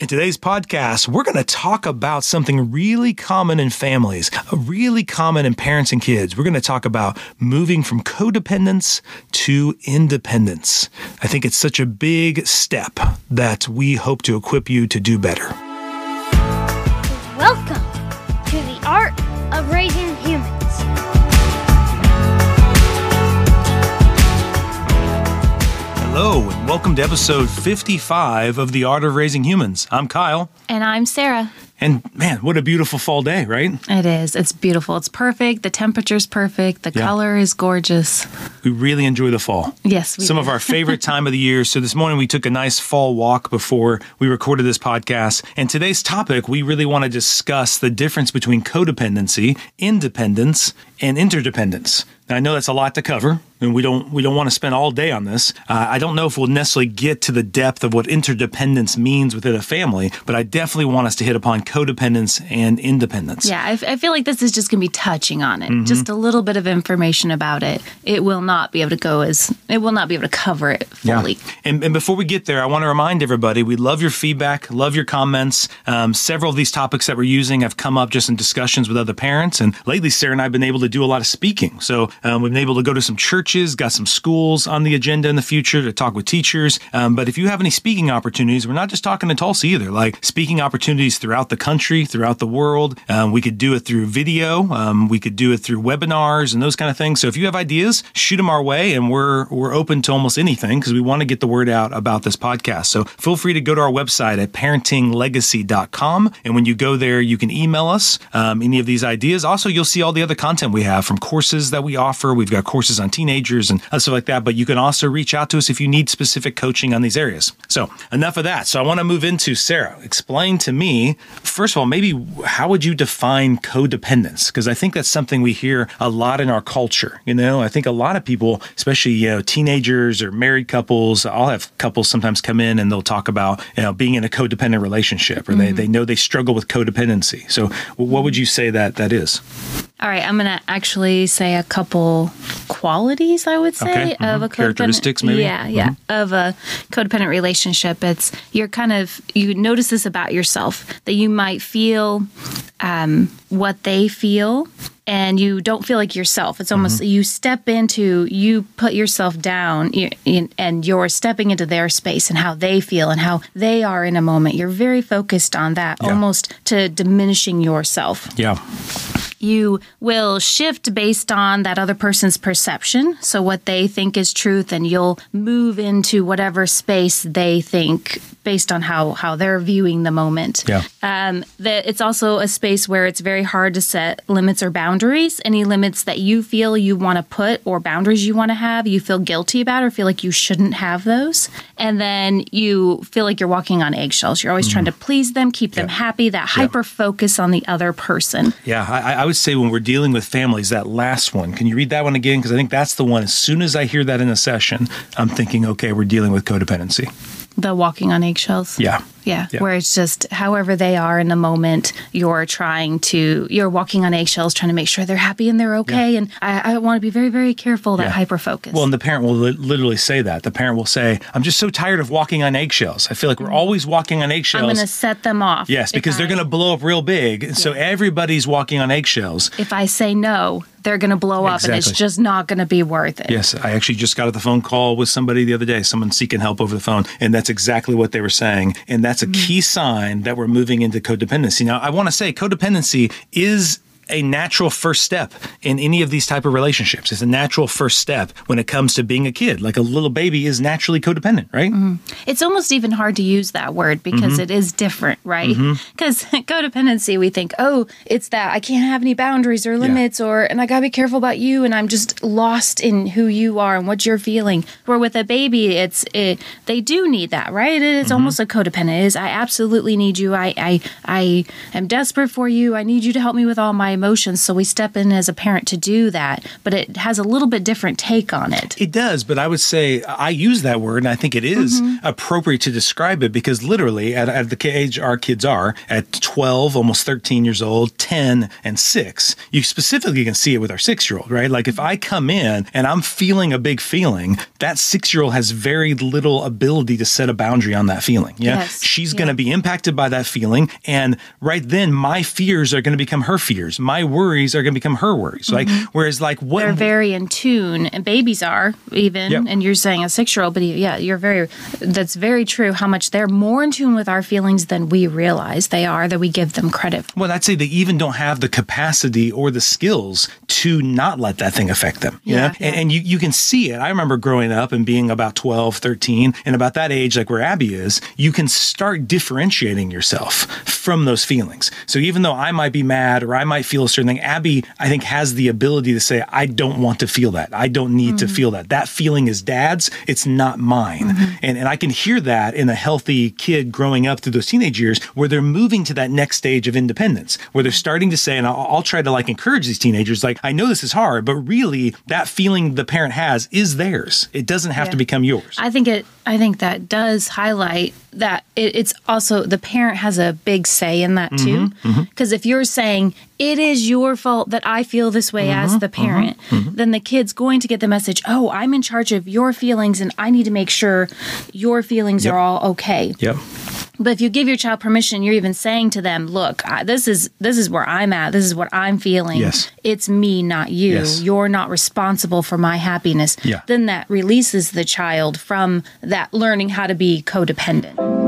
In today's podcast, we're going to talk about something really common in families, really common in parents and kids. We're going to talk about moving from codependence to independence. I think it's such a big step that we hope to equip you to do better. Welcome to the Art of Raising Hello, and welcome to episode 55 of The Art of Raising Humans. I'm Kyle. And I'm Sara. And man, what a beautiful fall day, right? It is. It's beautiful. It's perfect. The temperature's perfect. The Yeah. color is gorgeous. We really enjoy the fall. Yes, we Some do. of our favorite time of the year. So this morning we took a nice fall walk before we recorded this podcast. And today's topic, we really want to discuss the difference between codependency, independence, and interdependence. Now, I know that's a lot to cover, and we don't we don't want to spend all day on this. Uh, I don't know if we'll necessarily get to the depth of what interdependence means within a family, but I definitely want us to hit upon codependence and independence. Yeah, I, f- I feel like this is just going to be touching on Mm-hmm. it. Just a little bit of information about it. It will not be able to go as, it will not be able to cover it fully. And, and before we get there, I want to remind everybody we love your feedback, love your comments. Um, several of these topics that we're using have come up just in discussions with other parents. And lately, Sara and I have been able to do a lot of speaking. So um, we've been able to go to some churches, got some schools on the agenda in the future to talk with teachers. Um, but if you have any speaking opportunities, we're not just talking to Tulsa either, like speaking opportunities throughout the country, throughout the world. Um, we could do it through video, um, we could do it through webinars and those kind of things. So if you have ideas, shoot them our way, and we're we're open to almost anything because we want to get the word out about this podcast. So feel free to go to our website at parentinglegacy.com, and when you go there, you can email us um, any of these ideas. Also, you'll see all the other content we have from courses that we offer. We've got courses on teenagers and stuff like that. But you can also reach out to us if you need specific coaching on these areas. So enough of that. So I want to move into Sara. Explain to me first of all, maybe how would you define codependence? Because I think that's something we hear a lot in our culture. You know, I think a lot of people, especially you know teenagers or married couples, I'll have couples sometimes come in and they'll talk about you know being in a codependent relationship, or they, mm-hmm. they know they struggle with codependency. So what would you say that that is? All right, I'm going to actually say a couple qualities, I would say, Okay, of mhm. a codependent. Characteristics, maybe? Yeah, yeah, of a codependent relationship. It's you're kind of you notice this about yourself that you might feel um, what they feel. And you don't feel like yourself. It's almost you step into, you put yourself down, you, in, and you're stepping into their space and how they feel and how they are in a moment. You're very focused on that, Yeah. almost to diminishing yourself Yeah. You will shift based on that other person's perception. So, what they think is truth, and you'll move into whatever space they think based on how, how they're viewing the moment. Yeah. Um, that it's also a space where it's very hard to set limits or boundaries. Any limits that you feel you want to put or boundaries you want to have, you feel guilty about or feel like you shouldn't have those. And then you feel like you're walking on eggshells. You're always trying to please them, keep them Yeah. happy, that hyper focus on the other person. Yeah, I, I would say when we're dealing with families, that last one. Can you read that one again? Because I think that's the one. As soon as I hear that in a session, I'm thinking, okay, we're dealing with codependency. The walking on eggshells. Yeah. Yeah, Yeah. where it's just however they are in the moment, you're trying to, you're walking on eggshells, trying to make sure they're happy and they're okay. And I, I want to be very, very careful that Yeah. hyper focus. Well, and the parent will li- literally say that. The parent will say, I'm just so tired of walking on eggshells. I feel like we're mm-hmm. always walking on eggshells. I'm going to set them off. yes, because they're going to blow up real big. And So everybody's walking on eggshells. If I say no, they're going to blow up and it's just not going to be worth it. Yes, I actually just got the phone call with somebody the other day, someone seeking help over the phone, and that's exactly what they were saying. And that's a Mm-hmm. key sign that we're moving into codependency. Now, I want to say codependency is a natural first step in any of these type of relationships. It's a natural first step when it comes to being a kid. Like a little baby is naturally codependent, right? Mm-hmm. It's almost even hard to use that word because Mm-hmm. it is different, right? Mm-hmm. Because codependency, we think, oh, it's that I can't have any boundaries or limits, or and I gotta be careful about you, and I'm just lost in who you are and what you're feeling. Where with a baby, it's it, they do need that, right? It is mm-hmm. almost a codependent. It is I absolutely need you. I I I am desperate for you. I need you to help me with all my emotions. So we step in as a parent to do that, but it has a little bit different take on it. It does, but I would say I use that word, and I think it is Mm-hmm. appropriate to describe it because literally, at, at the age our kids are, at 12, almost 13 years old, 10, and 6, you specifically can see it with our six year old, right? Like if I come in and I'm feeling a big feeling, that six year old has very little ability to set a boundary on that feeling. Yeah. Yes. She's Yeah. going to be impacted by that feeling. And right then, my fears are going to become her fears. My worries are going to become her worries. Like, whereas, like, what Mm-hmm. They're very in tune, and babies are even. Yep. And you're saying a six year old, but yeah, you're very, that's very true how much they're more in tune with our feelings than we realize they are, that we give them credit for. Well, I'd say they even don't have the capacity or the skills to not let that thing affect them. Yeah, know? And, and you, you can see it. I remember growing up and being about 12, 13, and about that age, like where Abby is, you can start differentiating yourself from those feelings. So even though I might be mad or I might feel a certain thing, Abby, I think, has the ability to say, I don't want to feel that. I don't need to mm-hmm. feel that. That feeling is dad's, it's not mine. Mm-hmm. And, and I can hear that in a healthy kid growing up through those teenage years where they're moving to that next stage of independence, where they're starting to say, and I'll, I'll try to like encourage these teenagers, like, I know this is hard, but really that feeling the parent has is theirs. It doesn't have to become yours. I think it. I think that does highlight that it, it's also the parent has a big say in that mm-hmm, too. Mm-hmm. Because if you're saying it is your fault that I feel this way as mm-hmm, the parent, then the kid's going to get the message. Oh, I'm in charge of your feelings, and I need to make sure your feelings Yep. are all okay. Yep. But if you give your child permission, you're even saying to them, "Look, I, this is this is where I'm at. This is what I'm feeling. Yes. It's me, not you. Yes. You're not responsible for my happiness." Yeah. Then that releases the child from that learning how to be codependent.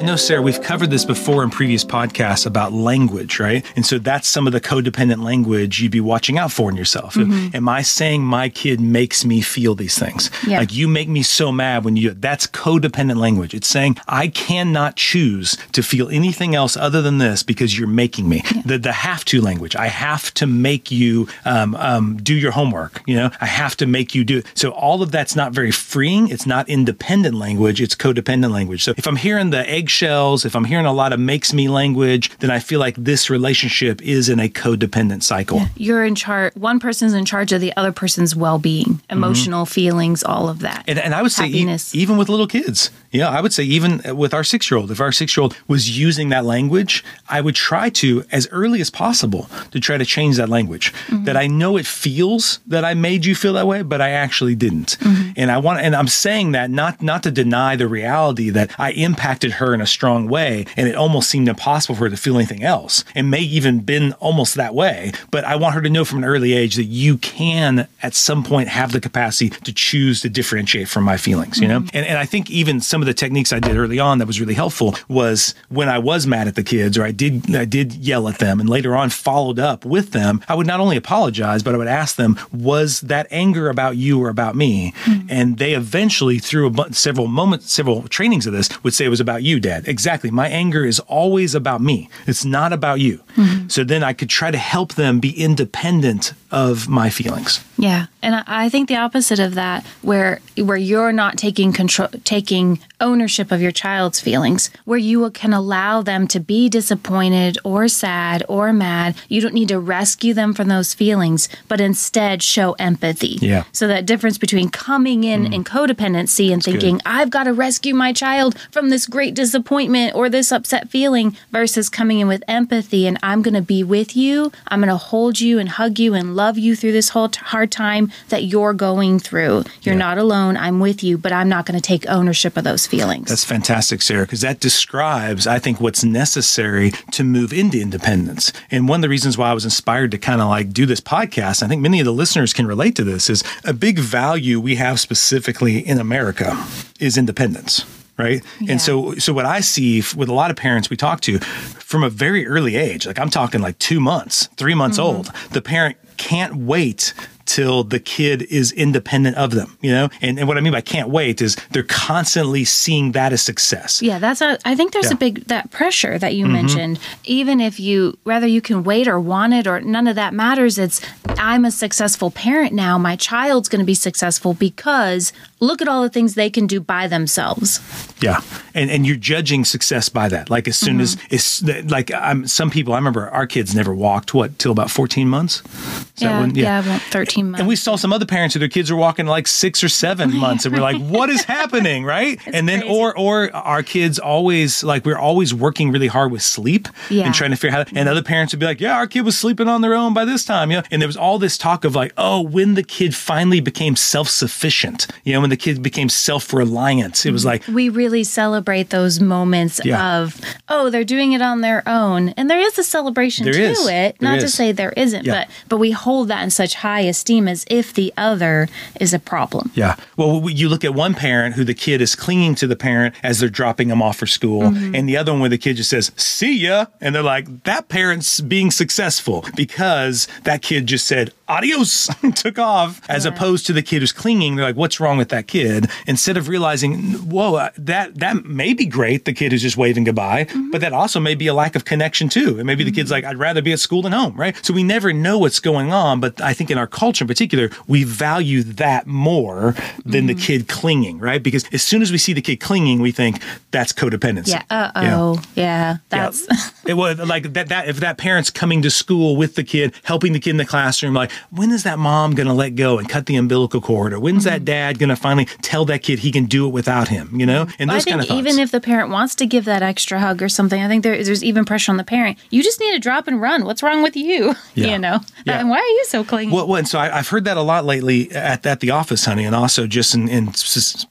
I know, Sara, we've covered this before in previous podcasts about language, right? And so that's some of the codependent language you'd be watching out for in yourself. Am I saying my kid makes me feel these things? Yeah. Like you make me so mad when you, that's codependent language. It's saying I cannot choose to feel anything else other than this because you're making me. The, the have to language. I have to make you um, um, do your homework. You know, I have to make you do it. So all of that's not very freeing. It's not independent language. It's codependent language. So if I'm hearing the eggshells, if I'm hearing a lot of makes me language, then I feel like this relationship is in a codependent cycle. You're in charge. One person's in charge of the other person's well-being, mm-hmm. emotional feelings, all of that. And, and I would say, e- even with little kids, yeah, I would say, even with our six year old, if our six year old was using that language, I would try to, as early as possible, to try to change that language. Mm-hmm. That I know it feels that I made you feel that way, but I actually didn't. Mm-hmm. And I want, and I'm saying that not not to deny the reality that I impacted her in a strong way, and it almost seemed impossible for her to feel anything else, It may even been almost that way. But I want her to know from an early age that you can, at some point, have the capacity to choose to differentiate from my feelings. You know, mm-hmm. and and I think even some of the techniques I did early on that was really helpful was when I was mad at the kids or I did I did yell at them, and later on followed up with them. I would not only apologize, but I would ask them, "Was that anger about you or about me?" Mm-hmm. And they eventually, through a bu- several moments, several trainings of this, would say it was about you, Dad. Exactly. My anger is always about me. It's not about you. Mm-hmm. So then I could try to help them be independent of my feelings. Yeah, and I- think the opposite of that, where where you're not taking control, taking ownership of your child's feelings, where you can allow them to be disappointed or sad or mad. You don't need to rescue them from those feelings, but instead show empathy. Yeah. So that difference between coming in mm-hmm. in codependency and thinking I've got to rescue my child from this great disappointment or this upset feeling, versus coming in with empathy and I'm going to be with you. I'm going to hold you and hug you and love you through this whole t- hard time that you're going through. You're not alone. I'm with you, but I'm not going to take ownership of those feelings. That's fantastic, Sara, because that describes, I think, what's necessary to move into independence. And one of the reasons why I was inspired to kind of like do this podcast, I think many of the listeners can relate to this, is a big value we have specifically in America is independence. Right. Yeah. And so, so what I see f- with a lot of parents we talk to from a very early age, like I'm talking like two months, three months mm-hmm. old, the parent can't wait till the kid is independent of them, you know? And, and what I mean by can't wait is they're constantly seeing that as success. Yeah, that's a. I think there's Yeah. a big that pressure that you mm-hmm. mentioned. Even if you whether you can wait or want it or none of that matters. It's I'm a successful parent now. My child's going to be successful because look at all the things they can do by themselves. Yeah, and and you're judging success by that. Like as soon as Mm-hmm. it's like I'm some people. I remember our kids never walked what till about 14 months. Is that Yeah, when- yeah, well, 13 months. And we saw some other parents who their kids are walking like six or seven months, and we're like, "What is happening?" Right? and then, crazy. or or our kids always like we're always working really hard with sleep Yeah. and trying to figure out. And other parents would be like, "Yeah, our kid was sleeping on their own by this time." You know, and there was all this talk of like, "Oh, when the kid finally became self sufficient, you know, when the kid became self reliant, it was like." we really celebrate those moments Yeah. of oh they're doing it on their own and there is a celebration There to is. it There not to say there isn't Yeah. but but we hold that in such high esteem as if the other is a problem Yeah. Well, you look at one parent who the kid is clinging to the parent as they're dropping them off for school, Mm-hmm. and the other one where the kid just says, see ya. And they're like, that parent's being successful because that kid just said, adios, and took off, as opposed to the kid who's clinging. They're like, what's wrong with that kid? Instead of realizing, whoa, uh, that, that may be great, the kid who's just waving goodbye, Mm-hmm. but that also may be a lack of connection too. And maybe the kid's like, I'd rather be at school than home, right? So we never know what's going on. But I think in our culture in particular, we value that more than the kid clinging, right? Because as soon as we see the kid clinging, we think that's codependency. yeah uh-oh yeah, that's it was like that, that if that parent's coming to school with the kid, helping the kid in the classroom, like when is that mom going to let go and cut the umbilical cord? Or when's that dad going to finally tell that kid he can do it without him? You know? And I those think kind of thoughts. even if the parent wants to give that extra hug or something, I think there, there's even pressure on the parent. You just need to drop and run. What's wrong with you? Yeah. You know, Yeah. and why are you so clingy? Well, well, and so I, I've heard that a lot lately at, at the office, honey, and also just in, in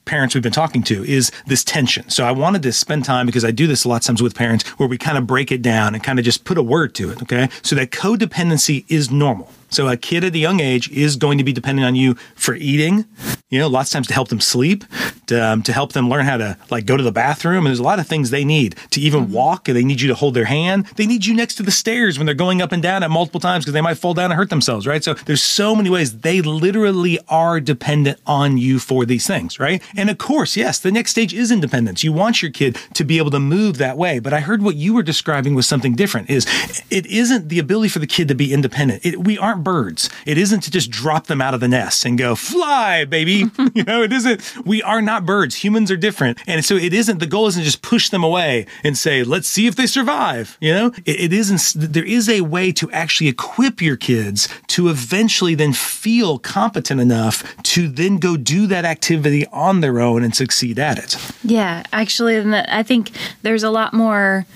parents we've been talking to is this tension. So I wanted to spend time because I do this a lot of times with parents where we kind of break it down and kind of just put a word to it. Okay. So that codependency is normal. So a kid at a young age is going to be dependent on you for eating, you know, lots of times to help them sleep, to, um, to help them learn how to like go to the bathroom. And there's a lot of things they need to even walk. And they need you to hold their hand. They need you next to the stairs when they're going up and down at multiple times because they might fall down and hurt themselves, right? So there's so many ways they literally are dependent on you for these things, right? And of course, yes, the next stage is independence. You want your kid to be able to move that way. But I heard what you were describing was something different is it isn't the ability for the kid to be independent. It, we aren't birds. It isn't to just drop them out of the nest and go fly, baby. you know, it isn't. We are not birds. Humans are different, and so it isn't. The goal isn't just push them away and say, "Let's see if they survive." You know, it, it isn't. There is a way to actually equip your kids to eventually then feel competent enough to then go do that activity on their own and succeed at it. Yeah, actually, I think there's a lot more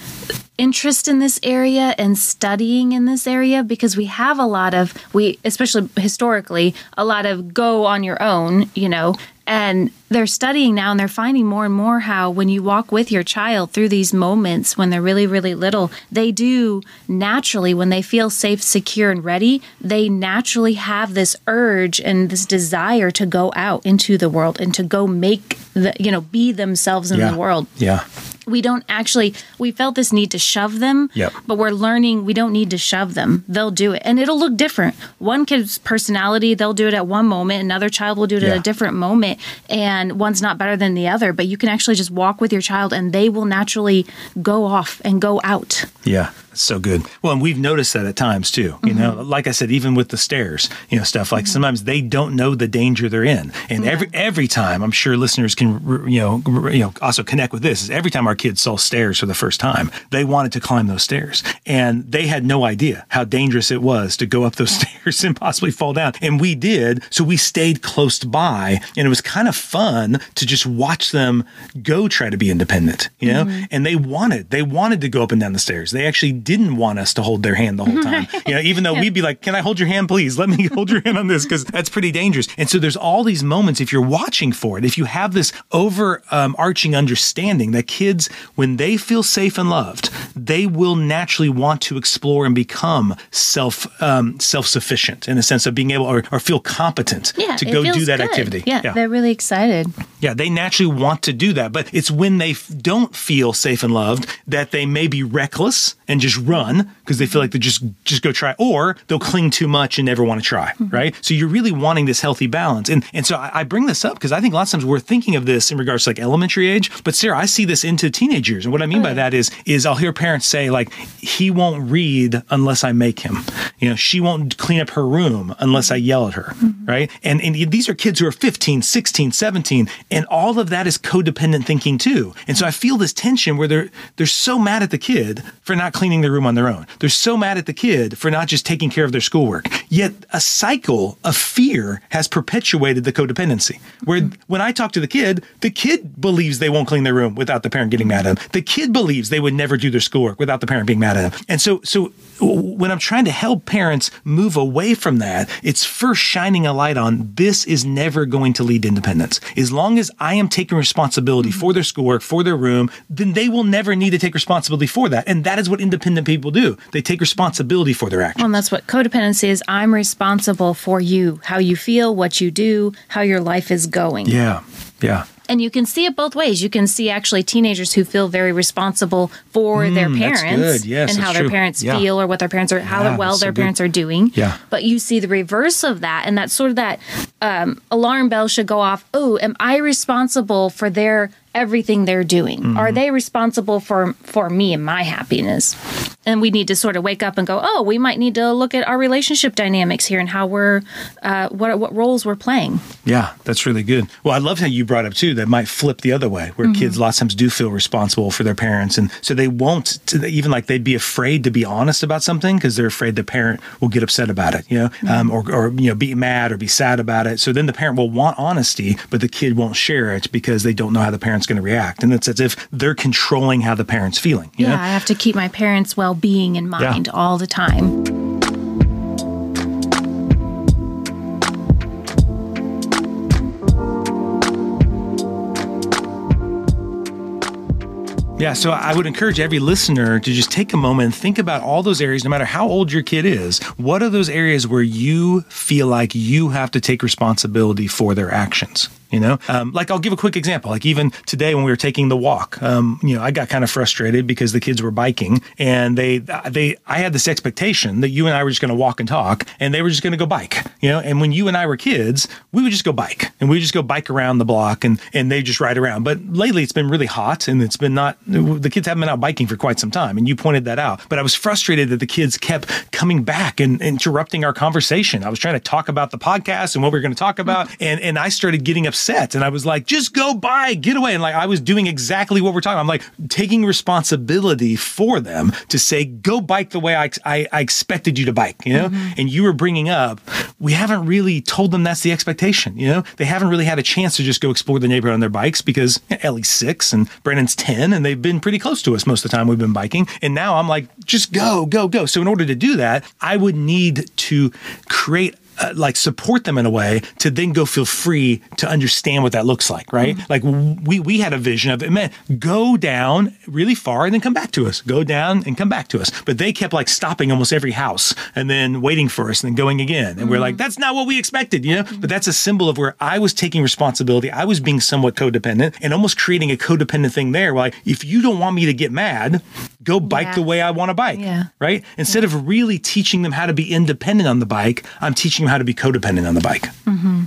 interest in this area and studying in this area because we have a lot of we especially historically a lot of go on your own you know and they're studying now and they're finding more and more how when you walk with your child through these moments when they're really really little they do naturally when they feel safe secure and ready they naturally have this urge and this desire to go out into the world and to go make the you know be themselves in the world Yeah. We don't actually we felt this need to shove them Yep. but we're learning we don't need to shove them. They'll do it. And it'll look different. One kid's personality they'll do it at one moment. Another child will do it Yeah. at a different moment. And one's not better than the other. But you can actually just walk with your child and they will naturally go off and go out. Yeah, so good. Well, and we've noticed that at times too. You know, mm-hmm. like I said, even with the stairs, you know, stuff like mm-hmm. sometimes they don't know the danger they're in, and every every time, I'm sure listeners can you know you know also connect with this. Is every time our kids saw stairs for the first time, they wanted to climb those stairs, and they had no idea how dangerous it was to go up those stairs and possibly fall down. And we did, so we stayed close by, and it was kind of fun to just watch them go try to be independent. You know, mm-hmm. and they wanted they wanted to go up and down the stairs. They actually didn't want us to hold their hand the whole time. you know, even though we'd be like, "Can I hold your hand, please? Let me hold your hand on this because that's pretty dangerous." And so there's all these moments if you're watching for it, if you have this overarching understanding that kids, when they feel safe and loved, they will naturally want to explore and become self um, self sufficient in the sense of being able or, or feel competent yeah to go do that good. activity. yeah, they're really excited Yeah, they naturally want to do that, but it's when they f- don't feel safe and loved that they may be reckless and just run because they feel like they just just go try, or they'll cling too much and never want to try. Mm-hmm. Right. So you're really wanting this healthy balance, and and so I, I bring this up because I think lots of times we're thinking of this in regards to like elementary age, but Sara, I see this into teenagers, and what I mean by that is is I'll hear parents say like he won't read unless I make him. You know, she won't clean up her room unless I yell at her. Mm-hmm. Right. And and these are kids who are 15, 16, 17, and all of that is codependent thinking too. And so I feel this tension where they're they're so mad at the kid for not cleaning their room on their own. They're so mad at the kid for not just taking care of their schoolwork. Yet a cycle of fear has perpetuated the codependency. Where when I talk to the kid, the kid believes they won't clean their room without the parent getting mad at them. The kid believes they would never do their schoolwork without the parent being mad at them. And so so when I'm trying to help parents move away from that, it's first shining a light on this is never going to lead to independence. As long as I am taking responsibility for their schoolwork, for their room, then they will never need to take responsibility for that. And that is what independent people do. They take responsibility for their actions. Well, and that's what codependency is. I'm responsible for you, how you feel, what you do, how your life is going. Yeah. Yeah. And you can see it both ways. You can see actually teenagers who feel very responsible for their Mm, that's parents good. Yes, and how their true. parents Yeah. feel or what their parents are, how Yeah, well so their good. parents are doing. Yeah. But you see the reverse of that, and that's sort of that um, alarm bell should go off. Oh, am I responsible for their everything they're doing? Mm-hmm. Are they responsible for for me and my happiness? And we need to sort of wake up and go, oh, we might need to look at our relationship dynamics here and how we're uh, what what roles we're playing. Yeah, that's really good. Well, I love how you brought up too that might flip the other way, where kids lots of times do feel responsible for their parents, and so they won't to, even like they'd be afraid to be honest about something because they're afraid the parent will get upset about it, you know, um, or or you know be mad or be sad about it. So then the parent will want honesty, but the kid won't share it because they don't know how the parent's going to react, and it's as if they're controlling how the parent's feeling. You Yeah, know? I have to keep my parents' well being in mind all the time. Yeah, so I would encourage every listener to just take a moment and think about all those areas, no matter how old your kid is. What are those areas where you feel like you have to take responsibility for their actions? You know, um, like I'll give a quick example. Like even today when we were taking the walk, um, you know, I got kind of frustrated because the kids were biking and they, they, I had this expectation that you and I were just going to walk and talk and they were just going to go bike, you know, and when you and I were kids, we would just go bike and we would just go bike around the block and, and they just ride around. But lately it's been really hot and it's been not, the kids haven't been out biking for quite some time. And you pointed that out, but I was frustrated that the kids kept coming back and interrupting our conversation. I was trying to talk about the podcast and what we were going to talk about. And, and I started getting upset and I was like, just go by, get away. And like, I was doing exactly what we're talking. I'm like taking responsibility for them to say, go bike the way I, I, I expected you to bike, you know? Mm-hmm. And you were bringing up, we haven't really told them that's the expectation, you know? They haven't really had a chance to just go explore the neighborhood on their bikes because Ellie's six and Brennan's 10 and they've been pretty close to us most of the time we've been biking. And now I'm like, just go, go, go. So in order to do that, I would need to create uh, like support them in a way to then go feel free to understand what that looks like, right? Like we we had a vision of it meant go down really far and then come back to us, go down and come back to us. But they kept like stopping almost every house and then waiting for us and then going again. And we're like, that's not what we expected, you know? But that's a symbol of where I was taking responsibility. I was being somewhat codependent and almost creating a codependent thing there. Like if you don't want me to get mad, go bike Yeah. the way I want to bike, Yeah. right? Instead of really teaching them how to be independent on the bike, I'm teaching them how to be codependent on the bike. Mm-hmm.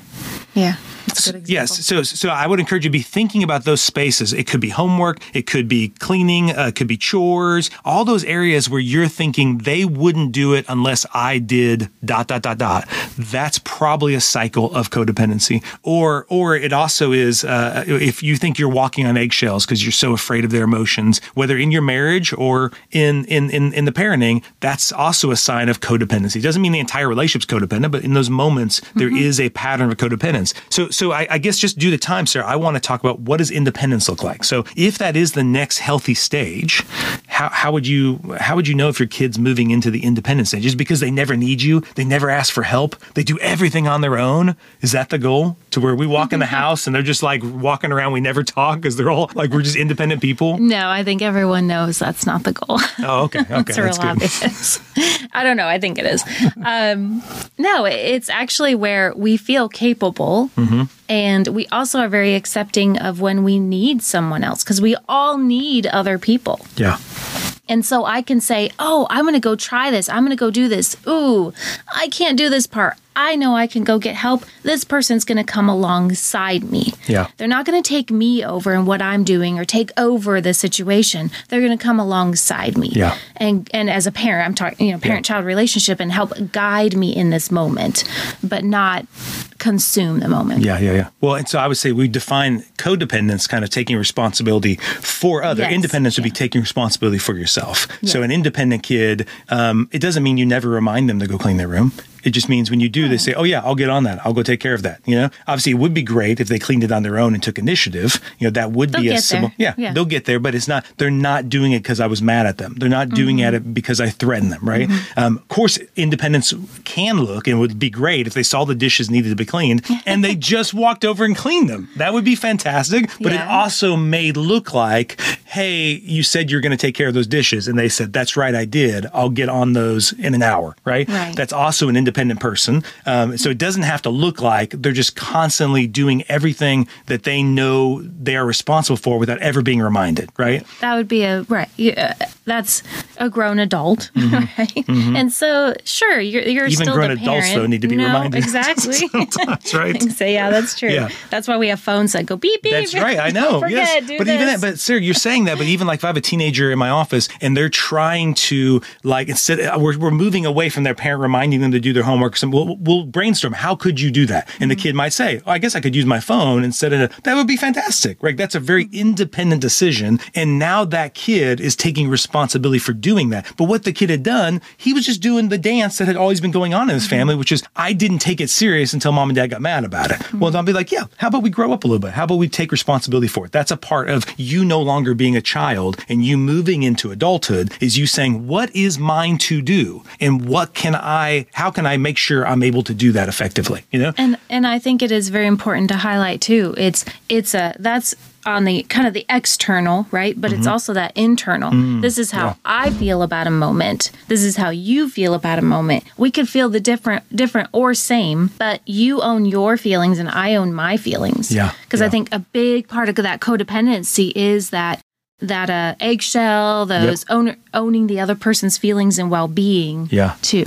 Yeah. That's a good example. Yes. So, so I would encourage you to be thinking about those spaces. It could be homework. It could be cleaning. Uh, it could be chores. All those areas where you're thinking they wouldn't do it unless I did dot, dot, dot, dot. That's probably a cycle of codependency. Or, or it also is, uh, if you think you're walking on eggshells because you're so afraid of their emotions, whether in your marriage or in, in, in, in the parenting, that's also a sign of codependency. It doesn't mean the entire relationship's codependent, but in those moments, there is a pattern of codependence. So, so I, I guess just due to time, Sara, I want to talk about what does independence look like. So, if that is the next healthy stage, how, how would you how would you know if your kid's moving into the independence stage? Just because they never need you, they never ask for help, they do everything on their own. Is that the goal? To where we walk in the house and they're just like walking around, we never talk because they're all like we're just independent people. No, I think everyone knows that's not the goal. Oh, okay, okay, it's real that's good. obvious. I don't know. I think it is. Um, no, it's actually where we feel capable Mm-hmm. And we also are very accepting of when we need someone else because we all need other people. Yeah. And so I can say, oh, I'm going to go try this. I'm going to go do this. Ooh, I can't do this part. I know I can go get help. This person's going to come alongside me. Yeah. They're not going to take me over in what I'm doing or take over the situation. They're going to come alongside me. Yeah. And and as a parent, I'm talking, you know, parent-child relationship and help guide me in this moment, but not consume the moment. Yeah, yeah, yeah. Well, and so I would say we define codependence kind of taking responsibility for other. Yes, Independence would be taking responsibility for yourself. So an independent kid, um, it doesn't mean you never remind them to go clean their room. It just means when you do, they say, "Oh yeah, I'll get on that. I'll go take care of that." You know, obviously, it would be great if they cleaned it on their own and took initiative. You know, that would They'll be a there. Yeah, Yeah. they'll get there, but it's not. They're not doing it because I was mad at them. They're not doing Mm-hmm. it because I threatened them. Right? Um, of course, independence can look and would be great if they saw the dishes needed to be cleaned and they just walked over and cleaned them. That would be fantastic. But it also may look like, hey, you said you're going to take care of those dishes, and they said, that's right, I did. I'll get on those in an hour. Right? Right. That's also an independent person. Um, so it doesn't have to look like they're just constantly doing everything that they know they are responsible for without ever being reminded. Right? That would be a right. Yeah, that's a grown adult, right? And so, sure, you're you're Mm-hmm. Even still grown adults, though, need to be no, reminded. Exactly. That's right. so yeah, that's true. Yeah. That's why we have phones that go beep beep. That's right. I know. Forget, yes. but even that, but sir, you're saying that, but even like if I have a teenager in my office and they're trying to like instead we're, we're moving away from their parent reminding them to do their homework. So we'll, we'll brainstorm. How could you do that? And the Mm-hmm. kid might say, oh, I guess I could use my phone instead of that would be fantastic. Right. That's a very Mm-hmm. independent decision. And now that kid is taking responsibility for doing that. But what the kid had done, he was just doing the dance that had always been going on in Mm-hmm. his family, which is I didn't take it serious until mom and dad got mad about it. Mm-hmm. Well, I'll be like, yeah, how about we grow up a little bit? How about we take responsibility for it? That's a part of you no longer being a child and you moving into adulthood is you saying, what is mine to do? And what can I, how can I make sure I'm able to do that effectively? You know? And and I think it is very important to highlight too. It's it's a that's on the kind of the external, right? But Mm-hmm. it's also that internal. Mm, this is how I feel about a moment. This is how you feel about a moment. We could feel the different different or same, but you own your feelings and I own my feelings. Yeah, Because I think a big part of that codependency is that that uh, eggshell, those owner, owning the other person's feelings and well being Yeah. too.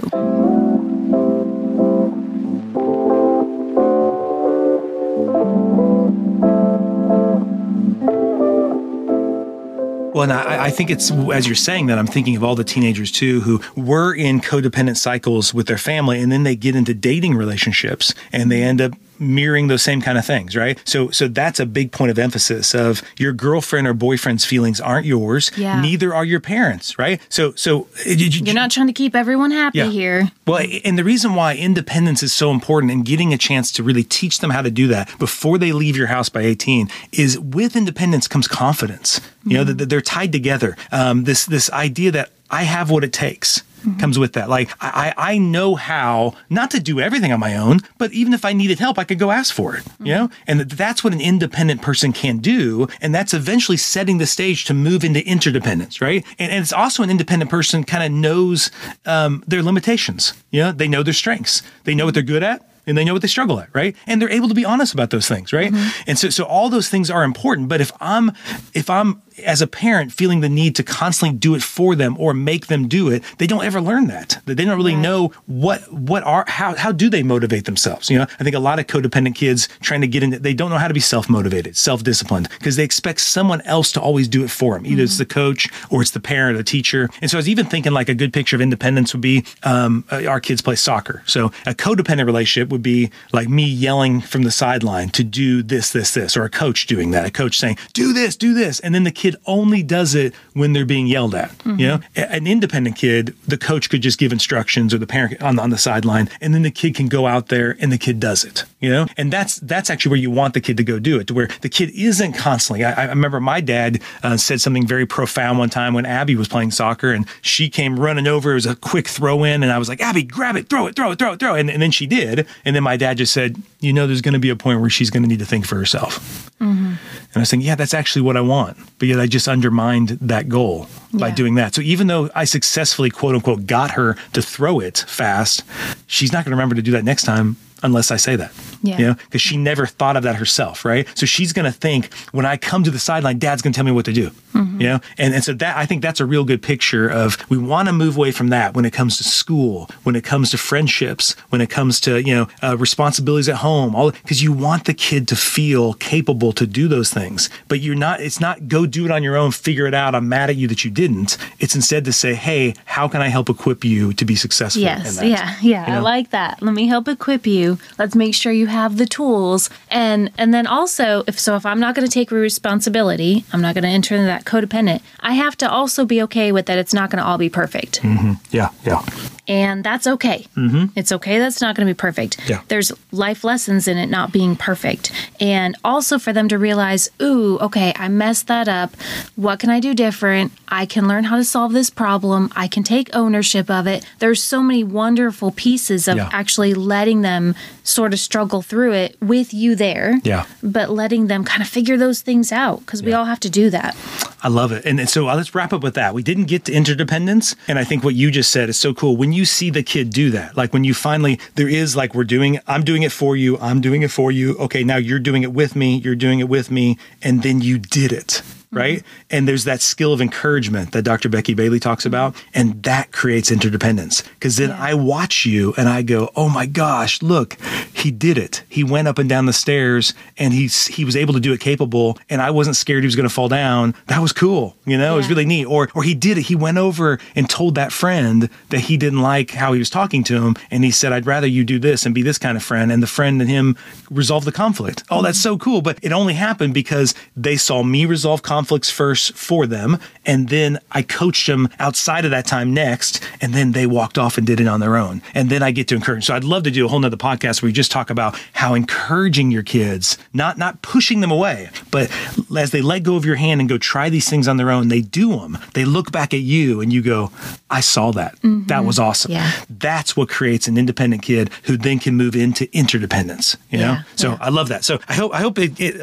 Well, and I, I think it's as you're saying that, I'm thinking of all the teenagers too who were in codependent cycles with their family, and then they get into dating relationships, and they end up mirroring those same kind of things, right? So, so that's a big point of emphasis of your girlfriend or boyfriend's feelings aren't yours. Yeah. Neither are your parents, right? So, so uh, you- you- You're not trying to keep everyone happy Yeah. here. well, and the reason why independence is so important and getting a chance to really teach them how to do that before they leave your house by 18 is with independence comes confidence. You know, that they're tied together. Um, this this idea that I have what it takes. Comes with that. Like, I, I know how not to do everything on my own, but even if I needed help, I could go ask for it, you know? And that's what an independent person can do. And that's eventually setting the stage to move into interdependence, right? And, and it's also an independent person kind of knows um, their limitations. You know, they know their strengths, they know what they're good at and they know what they struggle at, right? And they're able to be honest about those things, right? And so so all those things are important. But if I'm if I'm as a parent feeling the need to constantly do it for them or make them do it, they don't ever learn that. They don't really know what what are how how do they motivate themselves? You know, I think a lot of codependent kids trying to get in they don't know how to be self-motivated, self-disciplined because they expect someone else to always do it for them. Either it's the coach or it's the parent, or the teacher. And so I was even thinking like a good picture of independence would be um, uh, our kids play soccer. So a codependent relationship would be like me yelling from the sideline to do this, this, this, or a coach doing that. A coach saying, do this, do this. And then the kid only does it when they're being yelled at. You know, A- an independent kid, the coach could just give instructions or the parent on, on the sideline, and then the kid can go out there and the kid does it. You know, and that's that's actually where you want the kid to go do it, to where the kid isn't constantly. I, I remember my dad uh, said something very profound one time when Abby was playing soccer and she came running over. It was a quick throw in, and I was like, Abby, grab it, throw it, throw it, throw it, throw it. And, and then she did. And then my dad just said, You know, there's going to be a point where she's going to need to think for herself. Mm-hmm. And I was thinking, yeah, that's actually what I want. But yet I just undermined that goal by doing that. So even though I successfully, quote unquote, got her to throw it fast, she's not going to remember to do that next time unless I say that. Yeah. You know, because she never thought of that herself, right? So she's going to think when I come to the sideline, dad's going to tell me what to do. You know, and, and so that I think that's a real good picture of we want to move away from that when it comes to school, when it comes to friendships, when it comes to you know uh, responsibilities at home, all because you want the kid to feel capable to do those things. But you're not. It's not go do it on your own, figure it out. I'm mad at you that you didn't. It's instead to say, hey, how can I help equip you to be successful? in Yes, that? yeah, yeah. You I like that. Let me help equip you. Let's make sure you have the tools. And and then also if so if I'm not going to take responsibility, I'm not going to enter into that codependent. I have to also be okay with that it's not going to all be perfect. Mm-hmm. Yeah, yeah. And that's okay. Mm-hmm. It's okay that's not going to be perfect. Yeah. There's life lessons in it not being perfect. And also for them to realize, ooh, okay, I messed that up. What can I do different? I can learn how to solve this problem. I can take ownership of it. There's so many wonderful pieces of Yeah. actually letting them sort of struggle through it with you there. Yeah. But letting them kind of figure those things out because we all have to do that. I love it. And, so uh, let's wrap up with that. We didn't get to interdependence. And I think what you just said is so cool. When you see the kid do that, like when you finally, there is like, we're doing, I'm doing it for you. I'm doing it for you. Okay. Now you're doing it with me. You're doing it with me. And then you did it. Right. Mm-hmm. And there's that skill of encouragement that Dr. Becky Bailey talks mm-hmm. about. And that creates interdependence. Because then I watch you and I go, oh my gosh, look, he did it. He went up and down the stairs and he's, he was able to do it capable. And I wasn't scared he was going to fall down. That was cool. You know, it was really neat. Or, or he did it. He went over and told that friend that he didn't like how he was talking to him. And he said, I'd rather you do this and be this kind of friend. And the friend and him resolved the conflict. Oh, that's mm-hmm. so cool. But it only happened because they saw me resolve conflicts first for them. And then I coached them outside of that time next. And then they walked off and did it on their own. And then I get to encourage. So I'd love to do a whole nother podcast where we just talk about how encouraging your kids, not, not pushing them away, but as they let go of your hand and go try these things on their own, they do them. They look back at you and you go, I saw that. That was mm-hmm. awesome. Yeah. That's what creates an independent kid who then can move into interdependence, you know? Yeah, So yeah. I love that. So I hope, I hope it, it,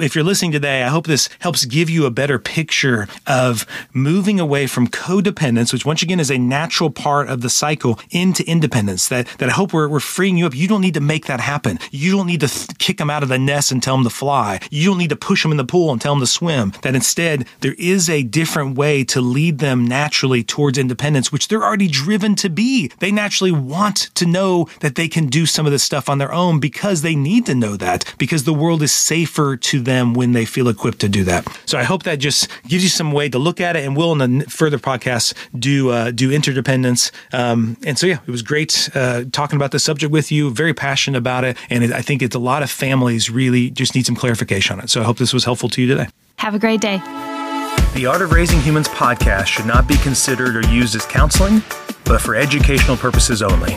if you're listening today, I hope this helps give you a better picture of moving away from codependence, which once again is a natural part of the cycle into independence that, that I hope we're, we're freeing you up. You don't need to make that happen. You don't need to th- kick them out of the nest and tell them to fly. You don't need to push them in the pool and tell them to swim. That instead there is a different way to lead them naturally towards independence, which they're already driven to be. They naturally want to know that they can do some of this stuff on their own because they need to know that because the world is safer to them when they feel equipped to do that. So I hope that just gives you some way to look at it and we'll in the further podcasts do, uh, do interdependence. Um, and so, yeah, it was great, uh, talking about this subject with you, very passionate about it. And it, I think it's a lot of families really just need some clarification on it. So I hope this was helpful to you today. Have a great day. The Art of Raising Humans podcast should not be considered or used as counseling, but for educational purposes only.